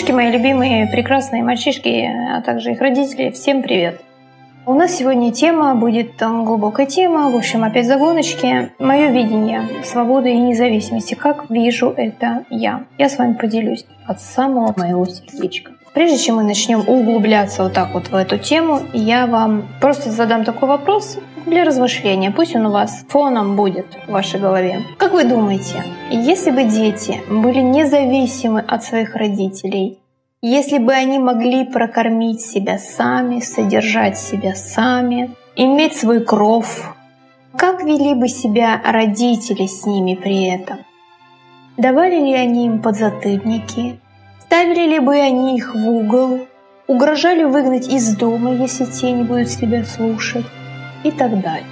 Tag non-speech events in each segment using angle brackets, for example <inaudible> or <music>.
Девушки мои любимые, прекрасные мальчишки, а также их родители, всем привет! У нас сегодня тема будет глубокая тема, в общем, опять загоночки. Мое видение свободы и независимости, как вижу это я. Я с вами поделюсь от самого моего сердечка. Прежде чем мы начнем углубляться вот так вот в эту тему, я вам просто задам такой вопрос для размышления. Пусть он у вас фоном будет в вашей голове. Как вы думаете, если бы дети были независимы от своих родителей, если бы они могли прокормить себя сами, содержать себя сами, иметь свой кров, как вели бы себя родители с ними при этом? Давали ли они им подзатыльники? Ставили ли бы они их в угол? Угрожали выгнать из дома, если те не будут себя слушать? И так далее.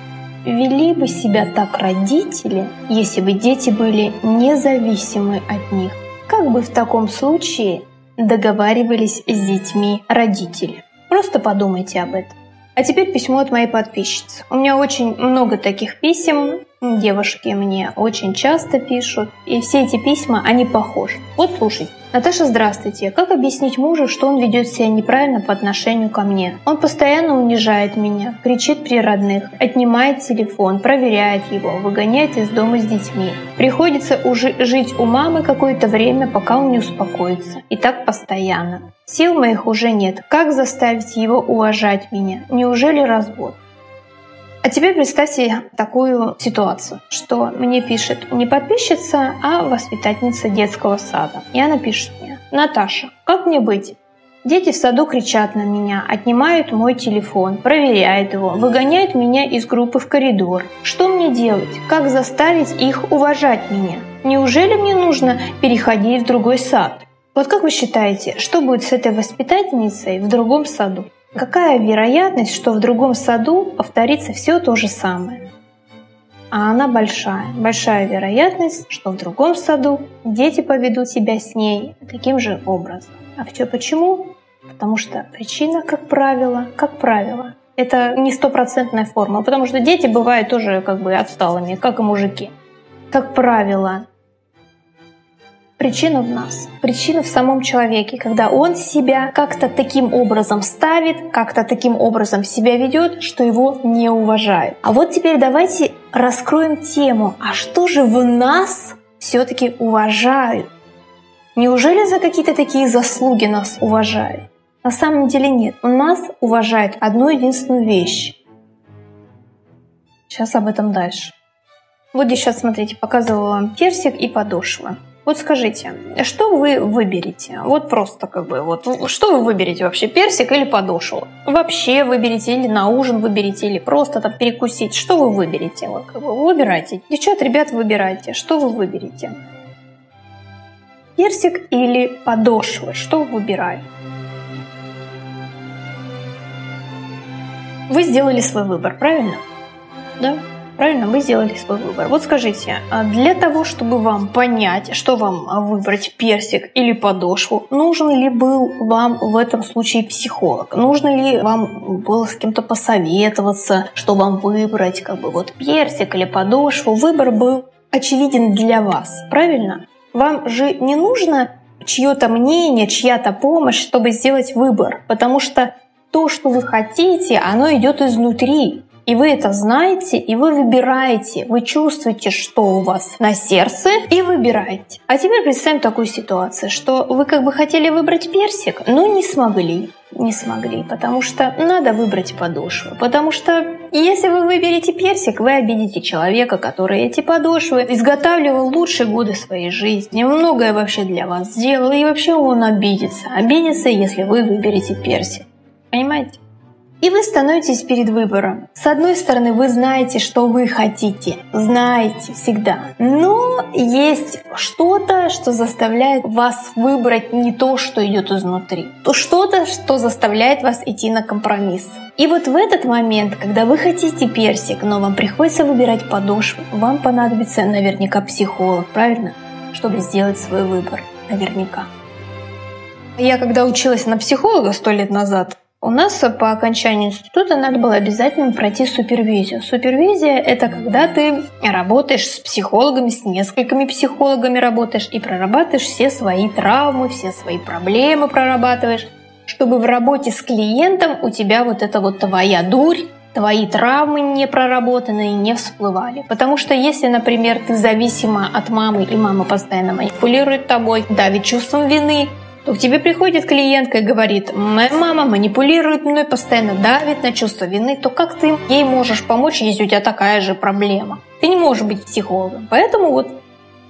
Вели бы себя так родители, если бы дети были независимы от них? Как бы в таком случае договаривались с детьми родители? Просто подумайте об этом. А теперь письмо от моей подписчицы. У меня очень много таких писем. Девушки мне очень часто пишут. И все эти письма, они похожи. Вот слушайте. Наташа, здравствуйте. Как объяснить мужу, что он ведет себя неправильно по отношению ко мне? Он постоянно унижает меня, кричит при родных, отнимает телефон, проверяет его, выгоняет из дома с детьми. Приходится уже жить у мамы какое-то время, пока он не успокоится. И так постоянно. Сил моих уже нет. Как заставить его уважать меня? Неужели развод? А теперь представьте такую ситуацию, что мне пишет не подписчица, а воспитательница детского сада. И она пишет мне, Наташа, как мне быть? Дети в саду кричат на меня, отнимают мой телефон, проверяют его, выгоняют меня из группы в коридор. Что мне делать? Как заставить их уважать меня? Неужели мне нужно переходить в другой сад? Вот как вы считаете, что будет с этой воспитательницей в другом саду? Какая вероятность, что в другом саду повторится все то же самое? А она большая. Большая вероятность, что в другом саду дети поведут себя с ней таким же образом. А все почему? Потому что причина, как правило, как правило, это не стопроцентная форма, потому что дети бывают тоже как бы отсталыми, как и мужики. Как правило, Причина в нас, причина в самом человеке, когда он себя как-то таким образом ставит, как-то таким образом себя ведет, что его не уважают. А вот теперь давайте раскроем тему, а что же в нас все-таки уважают? Неужели за какие-то такие заслуги нас уважают? На самом деле нет. У нас уважают одну единственную вещь. Сейчас об этом дальше. Вот здесь сейчас, смотрите, показывала вам персик и подошва. Вот скажите, что вы выберете? Вот просто как бы, вот что вы выберете вообще, персик или подошву? Вообще выберете или на ужин выберете, или просто там перекусить? Что вы выберете? Вот, как бы, выбирайте. Девчат, ребят, выбирайте. Что вы выберете? Персик или подошвы? Что вы выбираете? Вы сделали свой выбор, правильно? Да? Правильно, вы сделали свой выбор. Вот скажите, а для того, чтобы вам понять, что вам выбрать, персик или подошву, нужен ли был вам в этом случае психолог? Нужно ли вам было с кем-то посоветоваться, что вам выбрать, как бы вот персик или подошву? Выбор был очевиден для вас, правильно? Вам же не нужно чье-то мнение, чья-то помощь, чтобы сделать выбор, потому что то, что вы хотите, оно идет изнутри. И вы это знаете, и вы выбираете, вы чувствуете, что у вас на сердце, и выбираете. А теперь представим такую ситуацию, что вы как бы хотели выбрать персик, но не смогли не смогли, потому что надо выбрать подошву. Потому что если вы выберете персик, вы обидите человека, который эти подошвы изготавливал лучшие годы своей жизни, многое вообще для вас сделал, и вообще он обидится. Обидится, если вы выберете персик. Понимаете? И вы становитесь перед выбором. С одной стороны, вы знаете, что вы хотите. Знаете всегда. Но есть что-то, что заставляет вас выбрать не то, что идет изнутри. То что-то, что заставляет вас идти на компромисс. И вот в этот момент, когда вы хотите персик, но вам приходится выбирать подошву, вам понадобится наверняка психолог, правильно? Чтобы сделать свой выбор. Наверняка. Я когда училась на психолога сто лет назад, У нас по окончании института надо было обязательно пройти супервизию. Супервизия – это когда ты работаешь с психологами, с несколькими психологами работаешь и прорабатываешь все свои травмы, все свои проблемы прорабатываешь, чтобы в работе с клиентом у тебя вот эта вот твоя дурь, твои травмы не проработанные не всплывали. Потому что если, например, ты зависима от мамы, и мама постоянно манипулирует тобой, давит чувством вины, то к тебе приходит клиентка и говорит, моя мама манипулирует мной, постоянно давит на чувство вины, то как ты ей можешь помочь, если у тебя такая же проблема? Ты не можешь быть психологом. Поэтому вот,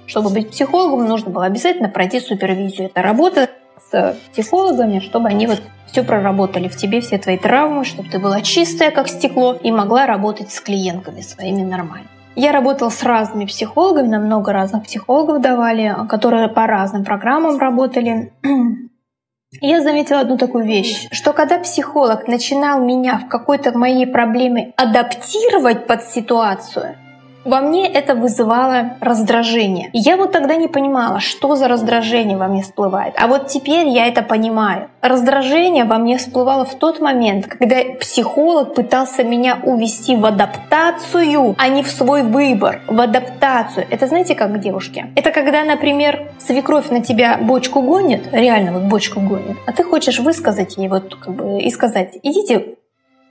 чтобы быть психологом, нужно было обязательно пройти супервизию. Это работа с психологами, чтобы они вот все проработали в тебе, все твои травмы, чтобы ты была чистая, как стекло, и могла работать с клиентками своими нормально. Я работала с разными психологами, нам много разных психологов давали, которые по разным программам работали. Я заметила одну такую вещь, что когда психолог начинал меня в какой-то моей проблеме адаптировать под ситуацию, во мне это вызывало раздражение. я вот тогда не понимала, что за раздражение во мне всплывает. А вот теперь я это понимаю. Раздражение во мне всплывало в тот момент, когда психолог пытался меня увести в адаптацию, а не в свой выбор. В адаптацию. Это знаете, как девушки? Это когда, например, свекровь на тебя бочку гонит, реально вот бочку гонит, а ты хочешь высказать ей вот как бы и сказать, идите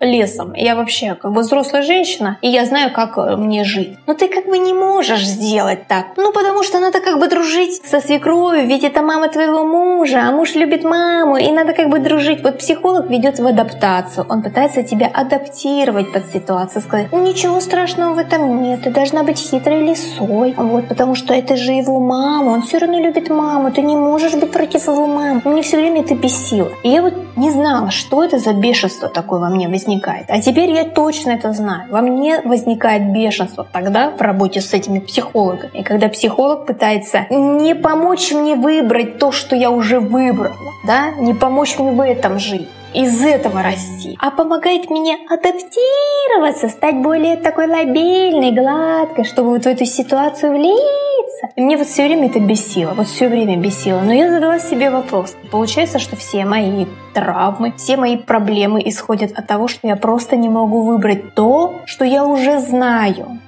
лесом. Я вообще как бы взрослая женщина, и я знаю, как э, мне жить. Но ты как бы не можешь сделать так. Ну, потому что надо как бы дружить со свекровью, ведь это мама твоего мужа, а муж любит маму, и надо как бы дружить. Вот психолог ведет в адаптацию. Он пытается тебя адаптировать под ситуацию, сказать, ну ничего страшного в этом нет, ты должна быть хитрой лисой. Вот, потому что это же его мама, он все равно любит маму, ты не можешь быть против его мамы. Мне все время это бесило. И я вот не знала, что это за бешенство такое во мне возникло возникает. А теперь я точно это знаю. Во мне возникает бешенство тогда в работе с этими психологами. Когда психолог пытается не помочь мне выбрать то, что я уже выбрала, да, не помочь мне в этом жить из этого расти, а помогает мне адаптироваться, стать более такой лобильной, гладкой, чтобы вот в эту ситуацию влиться. И мне вот все время это бесило, вот все время бесило. Но я задала себе вопрос. Получается, что все мои травмы, все мои проблемы исходят от того, что я просто не могу выбрать то, что я уже знаю.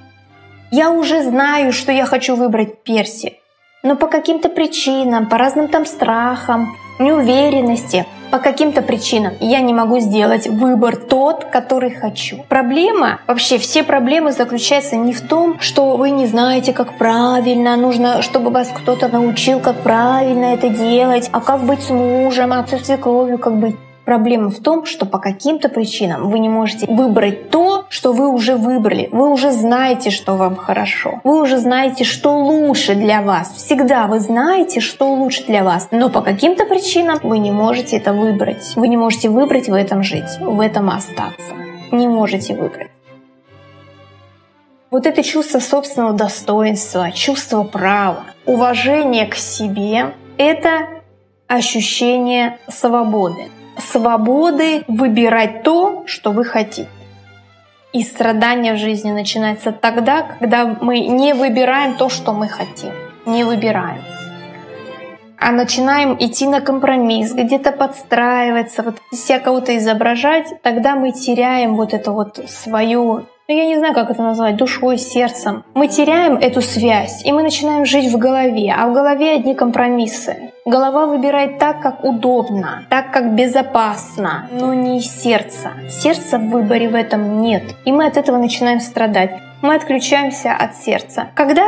Я уже знаю, что я хочу выбрать Перси. Но по каким-то причинам, по разным там страхам, неуверенности, по каким-то причинам я не могу сделать выбор тот, который хочу. Проблема, вообще все проблемы заключаются не в том, что вы не знаете, как правильно, нужно, чтобы вас кто-то научил, как правильно это делать, а как быть с мужем, с свекровью, как быть. Проблема в том, что по каким-то причинам вы не можете выбрать то, что вы уже выбрали. Вы уже знаете, что вам хорошо. Вы уже знаете, что лучше для вас. Всегда вы знаете, что лучше для вас. Но по каким-то причинам вы не можете это выбрать. Вы не можете выбрать в этом жить, в этом остаться. Не можете выбрать. Вот это чувство собственного достоинства, чувство права, уважение к себе — это ощущение свободы свободы выбирать то, что вы хотите. И страдание в жизни начинается тогда, когда мы не выбираем то, что мы хотим. Не выбираем. А начинаем идти на компромисс, где-то подстраиваться, вот себя кого-то изображать, тогда мы теряем вот эту вот свою ну, я не знаю, как это назвать, душой, сердцем. Мы теряем эту связь, и мы начинаем жить в голове, а в голове одни компромиссы. Голова выбирает так, как удобно, так, как безопасно, но не из сердца. Сердца в выборе в этом нет, и мы от этого начинаем страдать. Мы отключаемся от сердца. Когда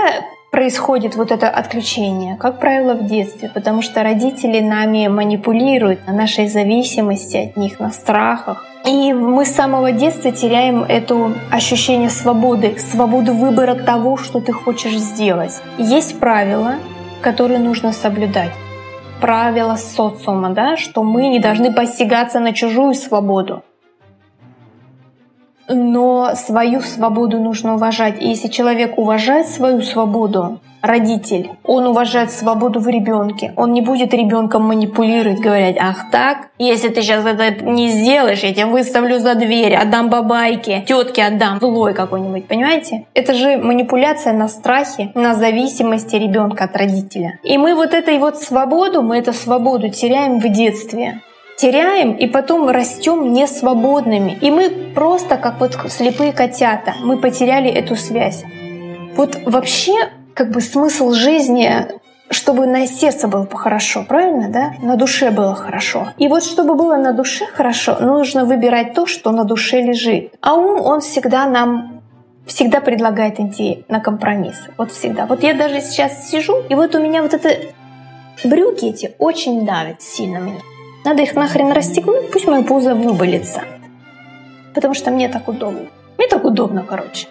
происходит вот это отключение, как правило, в детстве, потому что родители нами манипулируют на нашей зависимости от них, на страхах. И мы с самого детства теряем это ощущение свободы, свободу выбора того, что ты хочешь сделать. Есть правила, которые нужно соблюдать. Правила социума, да, что мы не должны посягаться на чужую свободу но свою свободу нужно уважать. И если человек уважает свою свободу, родитель, он уважает свободу в ребенке. Он не будет ребенком манипулировать, говорить, ах так, если ты сейчас это не сделаешь, я тебя выставлю за дверь, отдам бабайке, тетке отдам, злой какой-нибудь, понимаете? Это же манипуляция на страхе, на зависимости ребенка от родителя. И мы вот этой вот свободу, мы эту свободу теряем в детстве теряем и потом растем несвободными. И мы просто как вот слепые котята, мы потеряли эту связь. Вот вообще как бы смысл жизни чтобы на сердце было хорошо, правильно, да? На душе было хорошо. И вот чтобы было на душе хорошо, нужно выбирать то, что на душе лежит. А ум, он всегда нам всегда предлагает идти на компромисс. Вот всегда. Вот я даже сейчас сижу, и вот у меня вот это брюки эти очень давят сильно мне. Надо их нахрен расстегнуть, пусть мое пузо выболится. Потому что мне так удобно. Мне так удобно, короче.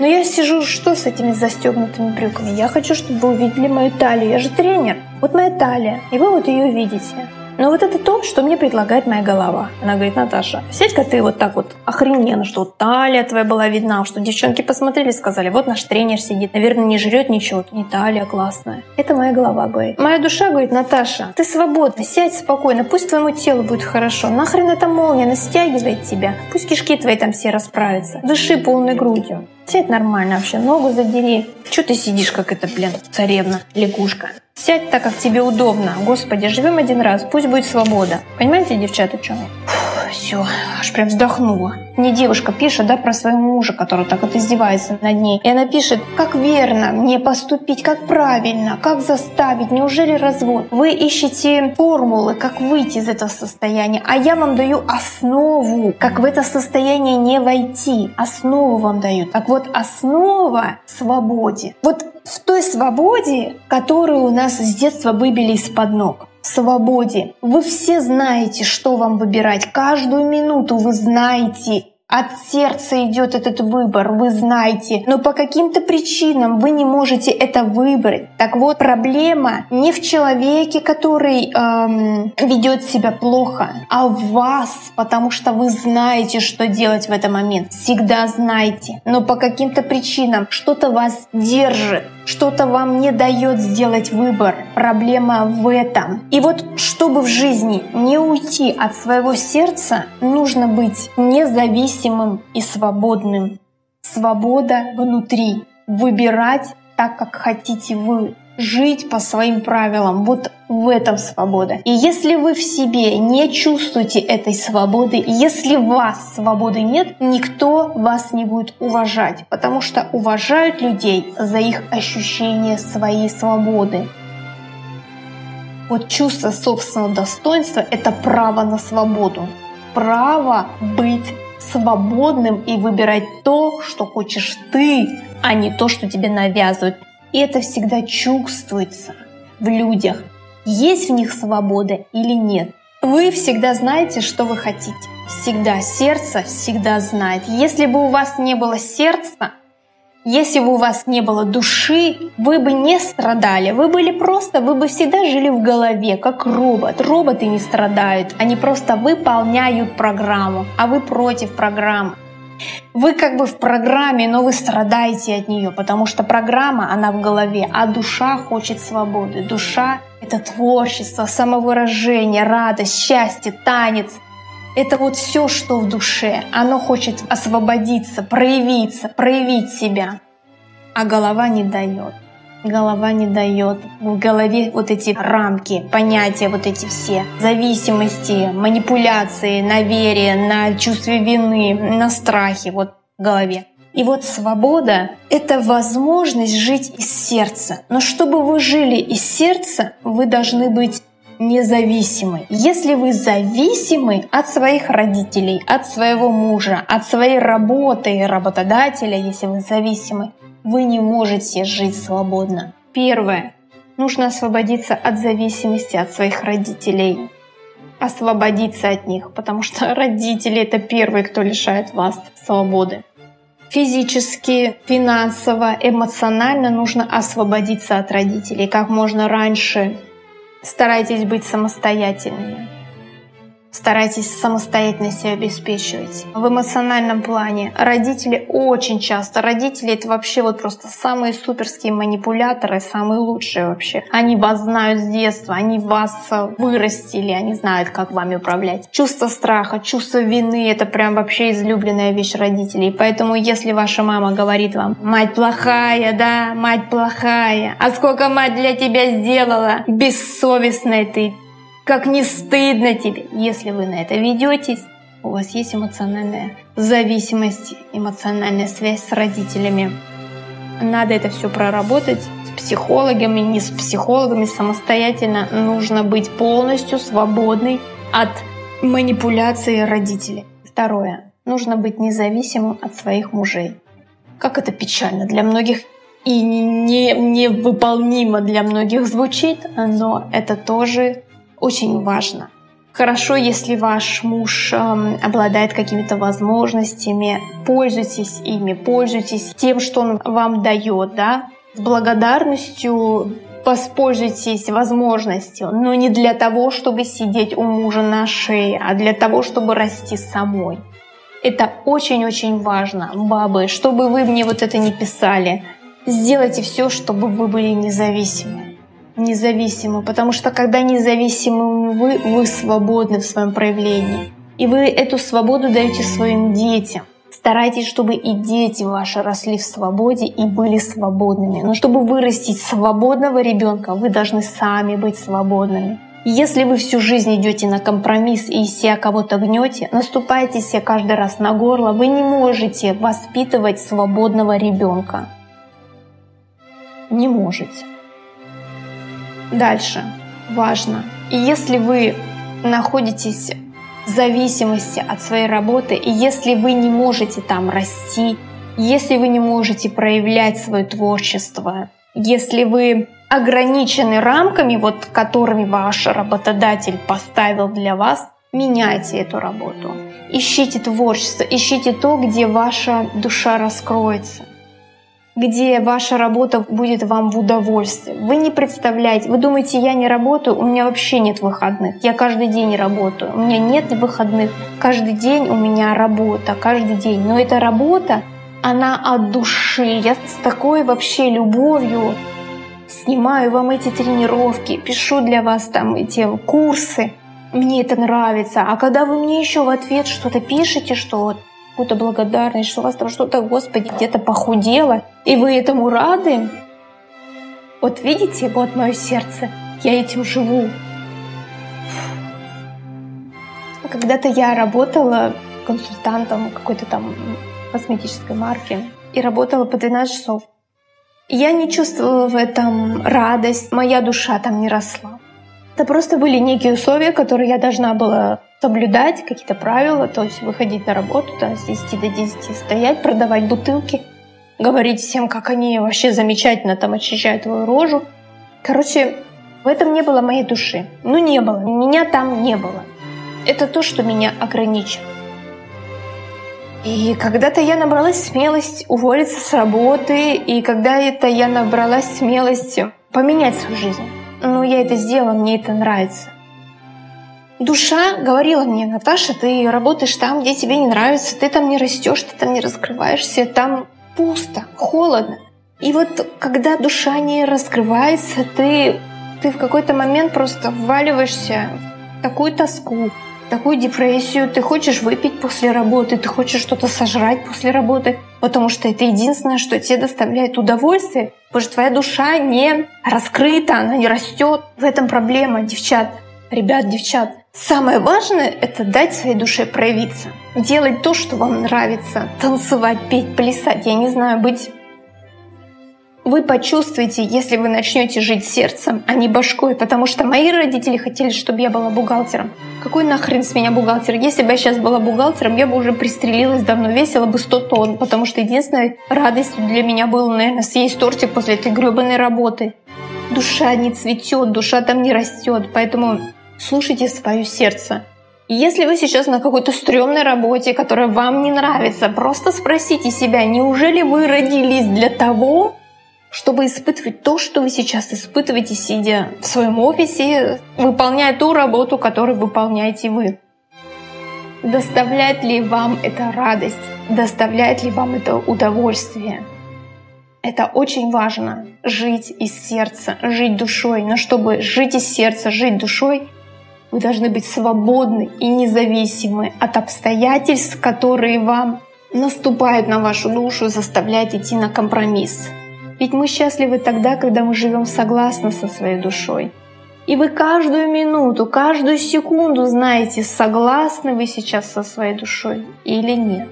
Но я сижу, что с этими застегнутыми брюками? Я хочу, чтобы вы увидели мою талию. Я же тренер. Вот моя талия. И вы вот ее видите. Но вот это то, что мне предлагает моя голова. Она говорит, Наташа, сядь-ка ты вот так вот охрененно, что талия твоя была видна, что девчонки посмотрели, сказали, вот наш тренер сидит, наверное, не жрет ничего, не талия классная. Это моя голова говорит. Моя душа говорит, Наташа, ты свободна, сядь спокойно, пусть твоему телу будет хорошо. Нахрен эта молния, она стягивает тебя. Пусть кишки твои там все расправятся. Дыши полной грудью. Сядь нормально вообще, ногу задери. Че ты сидишь, как эта, блин, царевна, лягушка? Сядь так, как тебе удобно. Господи, живем один раз, пусть будет свобода. Понимаете, девчата, что? Все, аж прям вздохнула. Мне девушка пишет, да, про своего мужа, который так вот издевается над ней. И она пишет, как верно мне поступить, как правильно, как заставить, неужели развод? Вы ищете формулы, как выйти из этого состояния, а я вам даю основу, как в это состояние не войти. Основу вам дают. Так вот, основа — свободе. Вот в той свободе, которую у нас с детства выбили из-под ног свободе. Вы все знаете, что вам выбирать. Каждую минуту вы знаете, от сердца идет этот выбор, вы знаете, но по каким-то причинам вы не можете это выбрать. Так вот, проблема не в человеке, который эм, ведет себя плохо, а в вас, потому что вы знаете, что делать в этот момент. Всегда знаете. Но по каким-то причинам что-то вас держит, что-то вам не дает сделать выбор. Проблема в этом. И вот, чтобы в жизни не уйти от своего сердца, нужно быть независимым и свободным. Свобода внутри. Выбирать так, как хотите вы жить по своим правилам. Вот в этом свобода. И если вы в себе не чувствуете этой свободы, если вас свободы нет, никто вас не будет уважать, потому что уважают людей за их ощущение своей свободы. Вот чувство собственного достоинства — это право на свободу. Право быть свободным и выбирать то, что хочешь ты, а не то, что тебе навязывают. И это всегда чувствуется в людях, есть в них свобода или нет. Вы всегда знаете, что вы хотите. Всегда. Сердце всегда знает. Если бы у вас не было сердца, если бы у вас не было души, вы бы не страдали. Вы были просто, вы бы всегда жили в голове, как робот. Роботы не страдают, они просто выполняют программу, а вы против программы. Вы как бы в программе, но вы страдаете от нее, потому что программа, она в голове, а душа хочет свободы. Душа — это творчество, самовыражение, радость, счастье, танец. Это вот все, что в душе. Оно хочет освободиться, проявиться, проявить себя. А голова не дает голова не дает. В голове вот эти рамки, понятия вот эти все, зависимости, манипуляции, на вере, на чувстве вины, на страхе вот в голове. И вот свобода — это возможность жить из сердца. Но чтобы вы жили из сердца, вы должны быть независимы. Если вы зависимы от своих родителей, от своего мужа, от своей работы, работодателя, если вы зависимы, вы не можете жить свободно. Первое. Нужно освободиться от зависимости от своих родителей. Освободиться от них, потому что <laughs> родители — это первые, кто лишает вас свободы. Физически, финансово, эмоционально нужно освободиться от родителей как можно раньше. Старайтесь быть самостоятельными. Старайтесь самостоятельно себя обеспечивать. В эмоциональном плане родители очень часто, родители это вообще вот просто самые суперские манипуляторы, самые лучшие вообще. Они вас знают с детства, они вас вырастили, они знают, как вами управлять. Чувство страха, чувство вины — это прям вообще излюбленная вещь родителей. Поэтому если ваша мама говорит вам, мать плохая, да, мать плохая, а сколько мать для тебя сделала, бессовестная ты, Как не стыдно тебе, если вы на это ведетесь, у вас есть эмоциональная зависимость, эмоциональная связь с родителями. Надо это все проработать с психологами, не с психологами, самостоятельно. Нужно быть полностью свободной от манипуляции родителей. Второе. Нужно быть независимым от своих мужей. Как это печально для многих и не, невыполнимо для многих звучит, но это тоже очень важно. Хорошо, если ваш муж э, обладает какими-то возможностями, пользуйтесь ими, пользуйтесь тем, что он вам дает, да, с благодарностью воспользуйтесь возможностью, но не для того, чтобы сидеть у мужа на шее, а для того, чтобы расти самой. Это очень-очень важно, бабы, чтобы вы мне вот это не писали. Сделайте все, чтобы вы были независимы независимы, потому что когда независимы вы, вы свободны в своем проявлении. И вы эту свободу даете своим детям. Старайтесь, чтобы и дети ваши росли в свободе и были свободными. Но чтобы вырастить свободного ребенка, вы должны сами быть свободными. Если вы всю жизнь идете на компромисс и себя кого-то гнете, наступаете себе каждый раз на горло, вы не можете воспитывать свободного ребенка. Не можете. Дальше. Важно. И если вы находитесь в зависимости от своей работы, и если вы не можете там расти, если вы не можете проявлять свое творчество, если вы ограничены рамками, вот которыми ваш работодатель поставил для вас, меняйте эту работу. Ищите творчество, ищите то, где ваша душа раскроется где ваша работа будет вам в удовольствие. Вы не представляете, вы думаете, я не работаю, у меня вообще нет выходных, я каждый день работаю, у меня нет выходных, каждый день у меня работа, каждый день. Но эта работа, она от души, я с такой вообще любовью снимаю вам эти тренировки, пишу для вас там эти курсы, мне это нравится. А когда вы мне еще в ответ что-то пишете, что вот какую-то благодарность, что у вас там что-то, Господи, где-то похудело, и вы этому рады. Вот видите, вот мое сердце, я этим живу. Когда-то я работала консультантом какой-то там косметической марки и работала по 12 часов. Я не чувствовала в этом радость, моя душа там не росла. Это просто были некие условия, которые я должна была соблюдать, какие-то правила, то есть выходить на работу, там, с 10 до 10 стоять, продавать бутылки, говорить всем, как они вообще замечательно там очищают твою рожу. Короче, в этом не было моей души. Ну, не было. Меня там не было. Это то, что меня ограничило. И когда-то я набралась смелость уволиться с работы, и когда это я набралась смелости поменять свою жизнь. Ну, я это сделала, мне это нравится. Душа говорила мне, Наташа, ты работаешь там, где тебе не нравится, ты там не растешь, ты там не раскрываешься, там пусто, холодно. И вот когда душа не раскрывается, ты, ты в какой-то момент просто вваливаешься в такую тоску, такую депрессию, ты хочешь выпить после работы, ты хочешь что-то сожрать после работы, потому что это единственное, что тебе доставляет удовольствие, потому что твоя душа не раскрыта, она не растет. В этом проблема, девчат. Ребят, девчат, самое важное — это дать своей душе проявиться. Делать то, что вам нравится. Танцевать, петь, плясать. Я не знаю, быть вы почувствуете, если вы начнете жить сердцем, а не башкой, потому что мои родители хотели, чтобы я была бухгалтером. Какой нахрен с меня бухгалтер? Если бы я сейчас была бухгалтером, я бы уже пристрелилась давно, весила бы 100 тонн, потому что единственной радостью для меня было, наверное, съесть тортик после этой гребаной работы. Душа не цветет, душа там не растет, поэтому слушайте свое сердце. Если вы сейчас на какой-то стрёмной работе, которая вам не нравится, просто спросите себя, неужели вы родились для того, чтобы испытывать то, что вы сейчас испытываете, сидя в своем офисе, выполняя ту работу, которую выполняете вы. Доставляет ли вам это радость? Доставляет ли вам это удовольствие? Это очень важно. Жить из сердца, жить душой. Но чтобы жить из сердца, жить душой, вы должны быть свободны и независимы от обстоятельств, которые вам наступают на вашу душу, заставляют идти на компромисс. Ведь мы счастливы тогда, когда мы живем согласно со своей душой. И вы каждую минуту, каждую секунду знаете, согласны вы сейчас со своей душой или нет.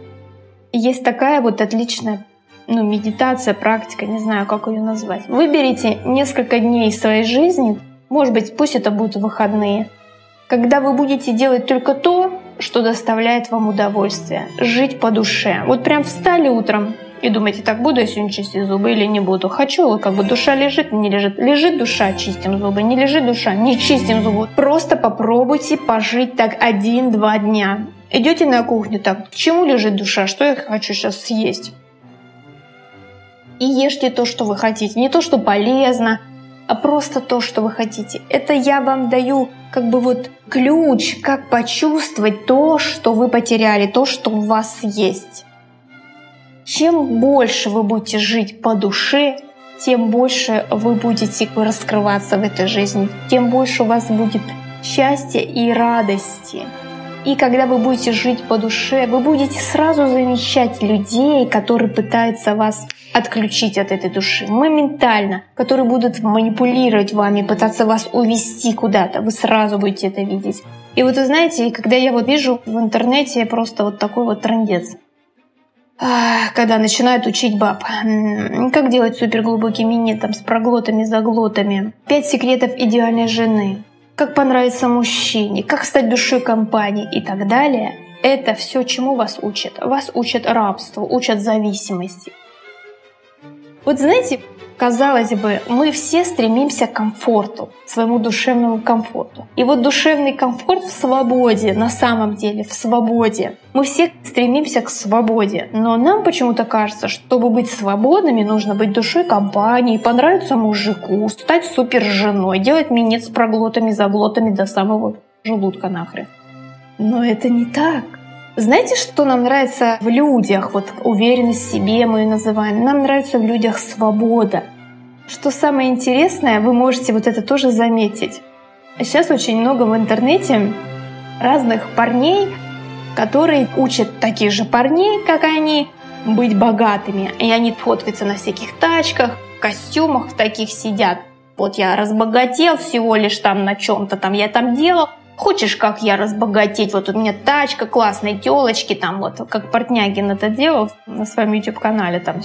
Есть такая вот отличная ну, медитация, практика, не знаю, как ее назвать. Выберите несколько дней своей жизни, может быть, пусть это будут выходные, когда вы будете делать только то, что доставляет вам удовольствие, жить по душе. Вот прям встали утром, и думаете, так буду я сегодня чистить зубы или не буду? Хочу, как бы душа лежит, не лежит. Лежит душа, чистим зубы. Не лежит душа, не чистим зубы. Просто попробуйте пожить так один-два дня. Идете на кухню, так, к чему лежит душа? Что я хочу сейчас съесть? И ешьте то, что вы хотите. Не то, что полезно, а просто то, что вы хотите. Это я вам даю как бы вот ключ, как почувствовать то, что вы потеряли, то, что у вас есть. Чем больше вы будете жить по душе, тем больше вы будете раскрываться в этой жизни, тем больше у вас будет счастья и радости. И когда вы будете жить по душе, вы будете сразу замечать людей, которые пытаются вас отключить от этой души моментально, которые будут манипулировать вами, пытаться вас увести куда-то. Вы сразу будете это видеть. И вот вы знаете, когда я вот вижу в интернете просто вот такой вот трендец когда начинают учить баб. Как делать суперглубокий минет там, с проглотами, заглотами. Пять секретов идеальной жены. Как понравиться мужчине. Как стать душой компании и так далее. Это все, чему вас учат. Вас учат рабству, учат зависимости. Вот знаете, Казалось бы, мы все стремимся к комфорту, своему душевному комфорту. И вот душевный комфорт в свободе, на самом деле, в свободе. Мы все стремимся к свободе, но нам почему-то кажется, чтобы быть свободными, нужно быть душой компании, понравиться мужику, стать супер женой, делать минет с проглотами, заглотами до самого желудка нахрен. Но это не так. Знаете, что нам нравится в людях? Вот уверенность в себе мы ее называем. Нам нравится в людях свобода. Что самое интересное, вы можете вот это тоже заметить. Сейчас очень много в интернете разных парней, которые учат таких же парней, как они, быть богатыми. И они фоткаются на всяких тачках, костюмах таких сидят. Вот я разбогател всего лишь там на чем-то там я там делал. Хочешь, как я разбогатеть? Вот у меня тачка, классные телочки, там вот, как Портнягин это делал на своем YouTube-канале, там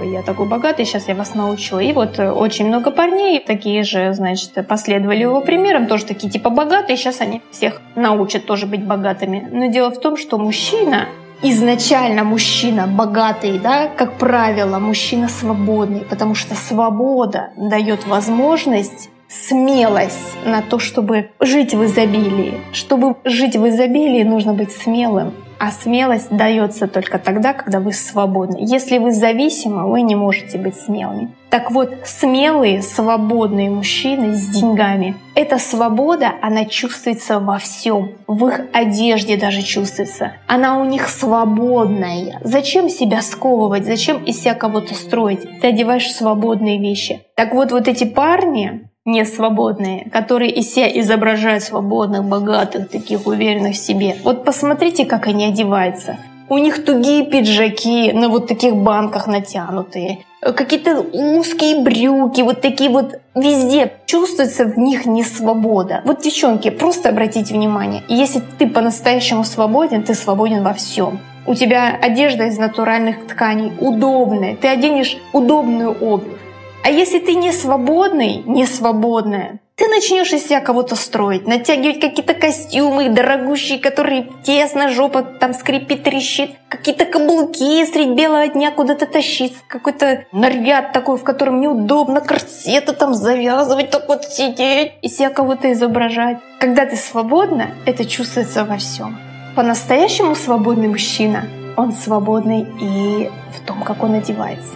я такой богатый, сейчас я вас научу. И вот э, очень много парней, такие же, значит, последовали его примерам, тоже такие типа богатые, сейчас они всех научат тоже быть богатыми. Но дело в том, что мужчина, изначально мужчина богатый, да, как правило, мужчина свободный, потому что свобода дает возможность смелость на то, чтобы жить в изобилии. Чтобы жить в изобилии, нужно быть смелым. А смелость дается только тогда, когда вы свободны. Если вы зависимы, вы не можете быть смелыми. Так вот, смелые, свободные мужчины с деньгами. Эта свобода, она чувствуется во всем. В их одежде даже чувствуется. Она у них свободная. Зачем себя сковывать? Зачем из себя кого-то строить? Ты одеваешь свободные вещи. Так вот, вот эти парни, не свободные, которые из себя изображают свободных, богатых, таких уверенных в себе. Вот посмотрите, как они одеваются. У них тугие пиджаки на вот таких банках натянутые. Какие-то узкие брюки, вот такие вот везде. Чувствуется в них не свобода. Вот, девчонки, просто обратите внимание. Если ты по-настоящему свободен, ты свободен во всем. У тебя одежда из натуральных тканей удобная. Ты оденешь удобную обувь. А если ты не свободный, не свободная, ты начнешь из себя кого-то строить, натягивать какие-то костюмы дорогущие, которые тесно, жопа там скрипит, трещит, какие-то каблуки средь белого дня куда-то тащить, какой-то наряд такой, в котором неудобно, корсеты там завязывать, так вот сидеть, и себя кого-то изображать. Когда ты свободна, это чувствуется во всем. По-настоящему свободный мужчина, он свободный и в том, как он одевается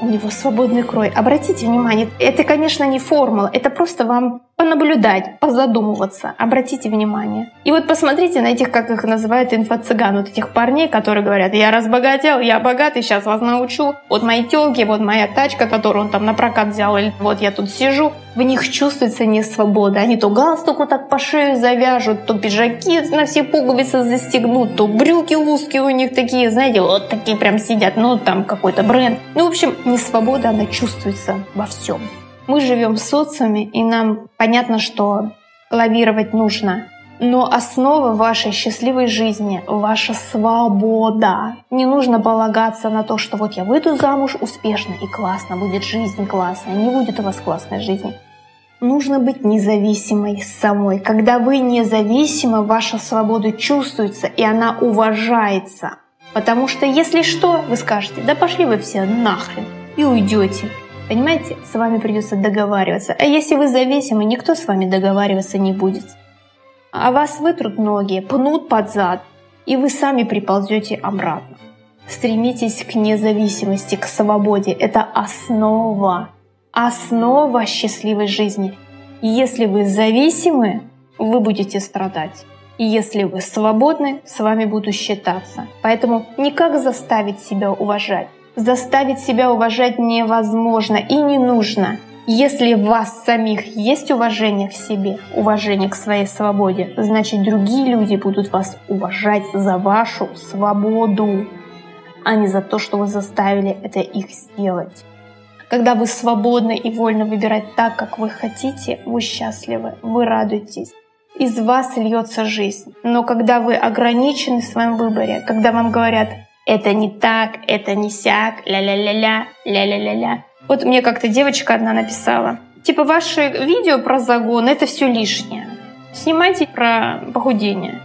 у него свободный крой. Обратите внимание, это, конечно, не формула, это просто вам понаблюдать, позадумываться, обратите внимание. И вот посмотрите на этих, как их называют, инфо-цыган, вот этих парней, которые говорят, я разбогател, я богатый, сейчас вас научу. Вот мои телки, вот моя тачка, которую он там на прокат взял, или вот я тут сижу. В них чувствуется не свобода. Они то галстуку так по шею завяжут, то пиджаки на все пуговицы застегнут, то брюки узкие у них такие, знаете, вот такие прям сидят, ну там какой-то бренд. Ну, в общем, не свобода, она чувствуется во всем. Мы живем в социуме, и нам понятно, что лавировать нужно. Но основа вашей счастливой жизни – ваша свобода. Не нужно полагаться на то, что вот я выйду замуж успешно и классно, будет жизнь классная. Не будет у вас классной жизни. Нужно быть независимой самой. Когда вы независимы, ваша свобода чувствуется, и она уважается. Потому что если что, вы скажете, да пошли вы все нахрен, и уйдете. Понимаете, с вами придется договариваться. А если вы зависимы, никто с вами договариваться не будет а вас вытрут ноги, пнут под зад, и вы сами приползете обратно. Стремитесь к независимости, к свободе. Это основа, основа счастливой жизни. Если вы зависимы, вы будете страдать. И если вы свободны, с вами буду считаться. Поэтому никак заставить себя уважать. Заставить себя уважать невозможно и не нужно. Если у вас самих есть уважение к себе, уважение к своей свободе, значит другие люди будут вас уважать за вашу свободу, а не за то, что вы заставили это их сделать. Когда вы свободны и вольно выбирать так, как вы хотите, вы счастливы, вы радуетесь. Из вас льется жизнь. Но когда вы ограничены в своем выборе, когда вам говорят «это не так, это не сяк, ля-ля-ля-ля, ля-ля-ля-ля», вот мне как-то девочка одна написала. Типа, ваши видео про загон — это все лишнее. Снимайте про похудение.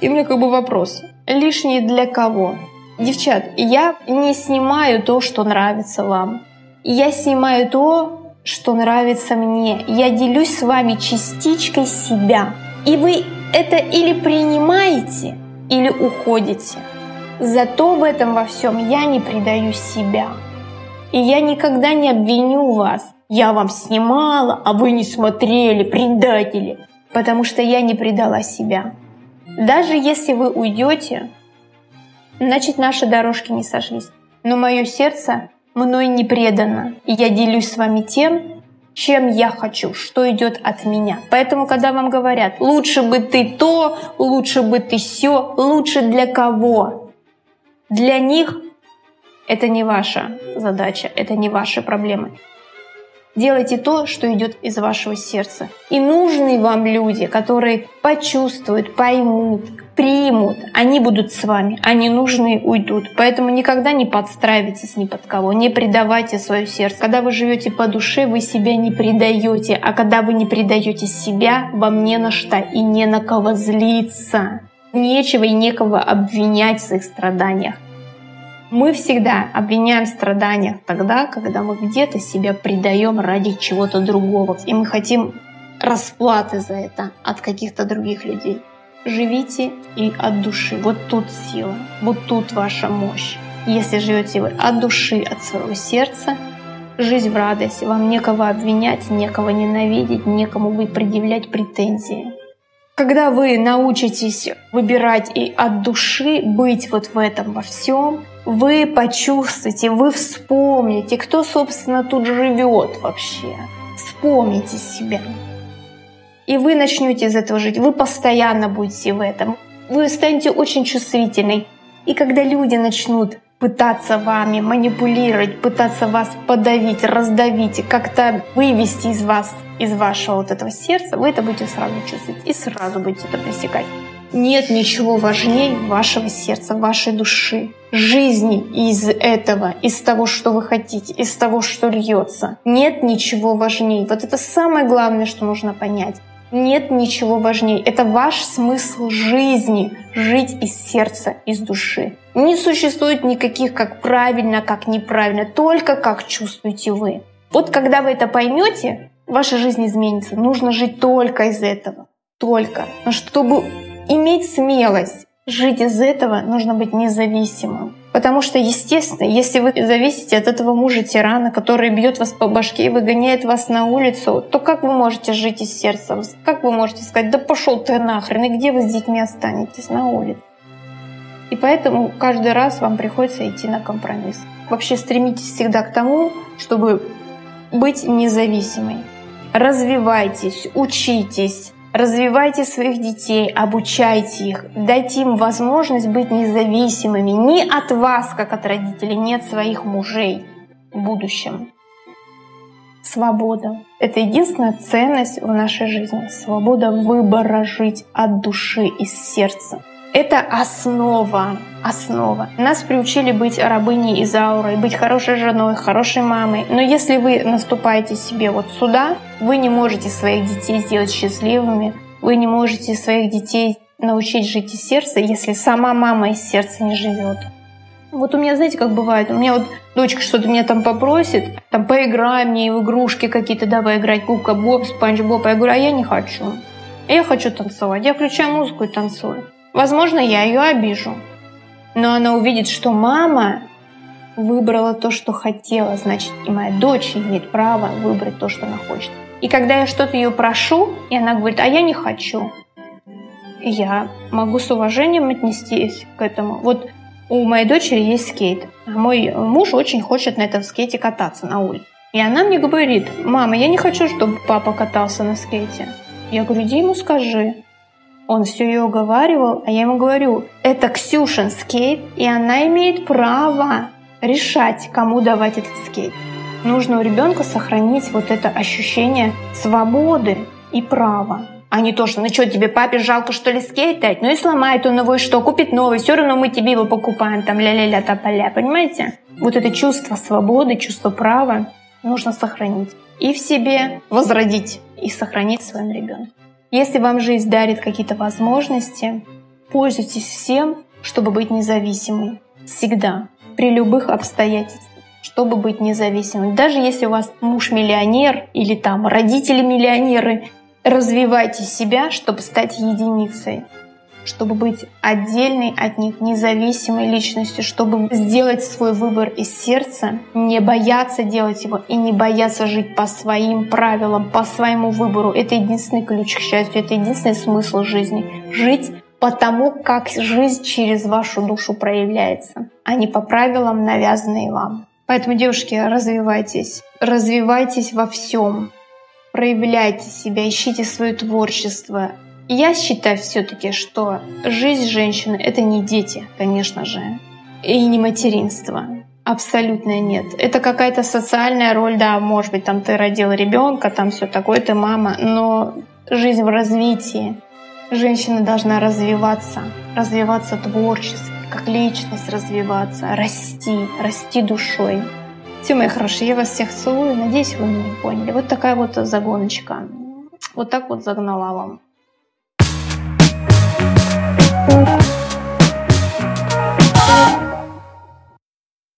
И у меня как бы вопрос. Лишнее для кого? Девчат, я не снимаю то, что нравится вам. Я снимаю то, что нравится мне. Я делюсь с вами частичкой себя. И вы это или принимаете, или уходите. Зато в этом во всем я не предаю себя. И я никогда не обвиню вас. Я вам снимала, а вы не смотрели, предатели. Потому что я не предала себя. Даже если вы уйдете, значит наши дорожки не сошлись. Но мое сердце мной не предано. И я делюсь с вами тем, чем я хочу, что идет от меня. Поэтому, когда вам говорят, лучше бы ты то, лучше бы ты все, лучше для кого? Для них это не ваша задача, это не ваши проблемы. Делайте то, что идет из вашего сердца. И нужны вам люди, которые почувствуют, поймут, примут. Они будут с вами, а ненужные уйдут. Поэтому никогда не подстраивайтесь ни под кого, не предавайте свое сердце. Когда вы живете по душе, вы себя не предаете. А когда вы не предаете себя, вам не на что и не на кого злиться. Нечего и некого обвинять в своих страданиях. Мы всегда обвиняем в страданиях тогда, когда мы где-то себя предаем ради чего-то другого, и мы хотим расплаты за это от каких-то других людей. Живите и от души. Вот тут сила, вот тут ваша мощь. Если живете вы от души, от своего сердца, жизнь в радость, вам некого обвинять, некого ненавидеть, некому вы предъявлять претензии. Когда вы научитесь выбирать и от души быть вот в этом во всем, вы почувствуете, вы вспомните, кто, собственно, тут живет вообще. Вспомните себя. И вы начнете из этого жить. Вы постоянно будете в этом. Вы станете очень чувствительной. И когда люди начнут пытаться вами манипулировать, пытаться вас подавить, раздавить, как-то вывести из вас, из вашего вот этого сердца, вы это будете сразу чувствовать и сразу будете это пресекать. Нет ничего важнее вашего сердца, вашей души, жизни из этого, из того, что вы хотите, из того, что льется. Нет ничего важнее. Вот это самое главное, что нужно понять. Нет ничего важнее. Это ваш смысл жизни. Жить из сердца, из души. Не существует никаких как правильно, как неправильно. Только как чувствуете вы. Вот когда вы это поймете, ваша жизнь изменится. Нужно жить только из этого. Только. Но чтобы иметь смелость жить из этого, нужно быть независимым. Потому что, естественно, если вы зависите от этого мужа-тирана, который бьет вас по башке и выгоняет вас на улицу, то как вы можете жить из сердца? Как вы можете сказать, да пошел ты нахрен, и где вы с детьми останетесь на улице? И поэтому каждый раз вам приходится идти на компромисс. Вообще стремитесь всегда к тому, чтобы быть независимой. Развивайтесь, учитесь, Развивайте своих детей, обучайте их, дайте им возможность быть независимыми ни от вас, как от родителей, ни от своих мужей в будущем. свобода. Это единственная ценность в нашей жизни. Свобода выбора жить от души, из сердца. Это основа, основа. Нас приучили быть рабыней из ауры, быть хорошей женой, хорошей мамой. Но если вы наступаете себе вот сюда, вы не можете своих детей сделать счастливыми, вы не можете своих детей научить жить из сердца, если сама мама из сердца не живет. Вот у меня, знаете, как бывает, у меня вот дочка что-то меня там попросит, там поиграй мне в игрушки какие-то, давай играть, Губка Боб, Спанч Боб, я говорю, а я не хочу. Я хочу танцевать, я включаю музыку и танцую. Возможно, я ее обижу. Но она увидит, что мама выбрала то, что хотела, значит, и моя дочь имеет право выбрать то, что она хочет. И когда я что-то ее прошу, и она говорит, а я не хочу, я могу с уважением отнестись к этому. Вот у моей дочери есть скейт, а мой муж очень хочет на этом скейте кататься на улице. И она мне говорит, мама, я не хочу, чтобы папа катался на скейте. Я говорю, иди ему скажи. Он все ее уговаривал, а я ему говорю, это Ксюшин скейт, и она имеет право решать, кому давать этот скейт. Нужно у ребенка сохранить вот это ощущение свободы и права. А не то, что ну что, тебе папе жалко, что ли, скейт дать? Ну и сломает он его, и что, купит новый, все равно мы тебе его покупаем, там ля-ля-ля, тополя, понимаете? Вот это чувство свободы, чувство права нужно сохранить. И в себе возродить, и сохранить в своем ребенке. Если вам жизнь дарит какие-то возможности, пользуйтесь всем, чтобы быть независимой. Всегда. При любых обстоятельствах чтобы быть независимым. Даже если у вас муж миллионер или там родители миллионеры, развивайте себя, чтобы стать единицей чтобы быть отдельной от них, независимой личностью, чтобы сделать свой выбор из сердца, не бояться делать его и не бояться жить по своим правилам, по своему выбору. Это единственный ключ к счастью, это единственный смысл жизни. Жить по тому, как жизнь через вашу душу проявляется, а не по правилам, навязанные вам. Поэтому, девушки, развивайтесь. Развивайтесь во всем. Проявляйте себя, ищите свое творчество, я считаю все-таки, что жизнь женщины — это не дети, конечно же, и не материнство. Абсолютно нет. Это какая-то социальная роль, да, может быть, там ты родил ребенка, там все такое, ты мама, но жизнь в развитии. Женщина должна развиваться, развиваться творчески, как личность развиваться, расти, расти душой. Все, мои хорошие, я вас всех целую. Надеюсь, вы меня поняли. Вот такая вот загоночка. Вот так вот загнала вам. Thank you.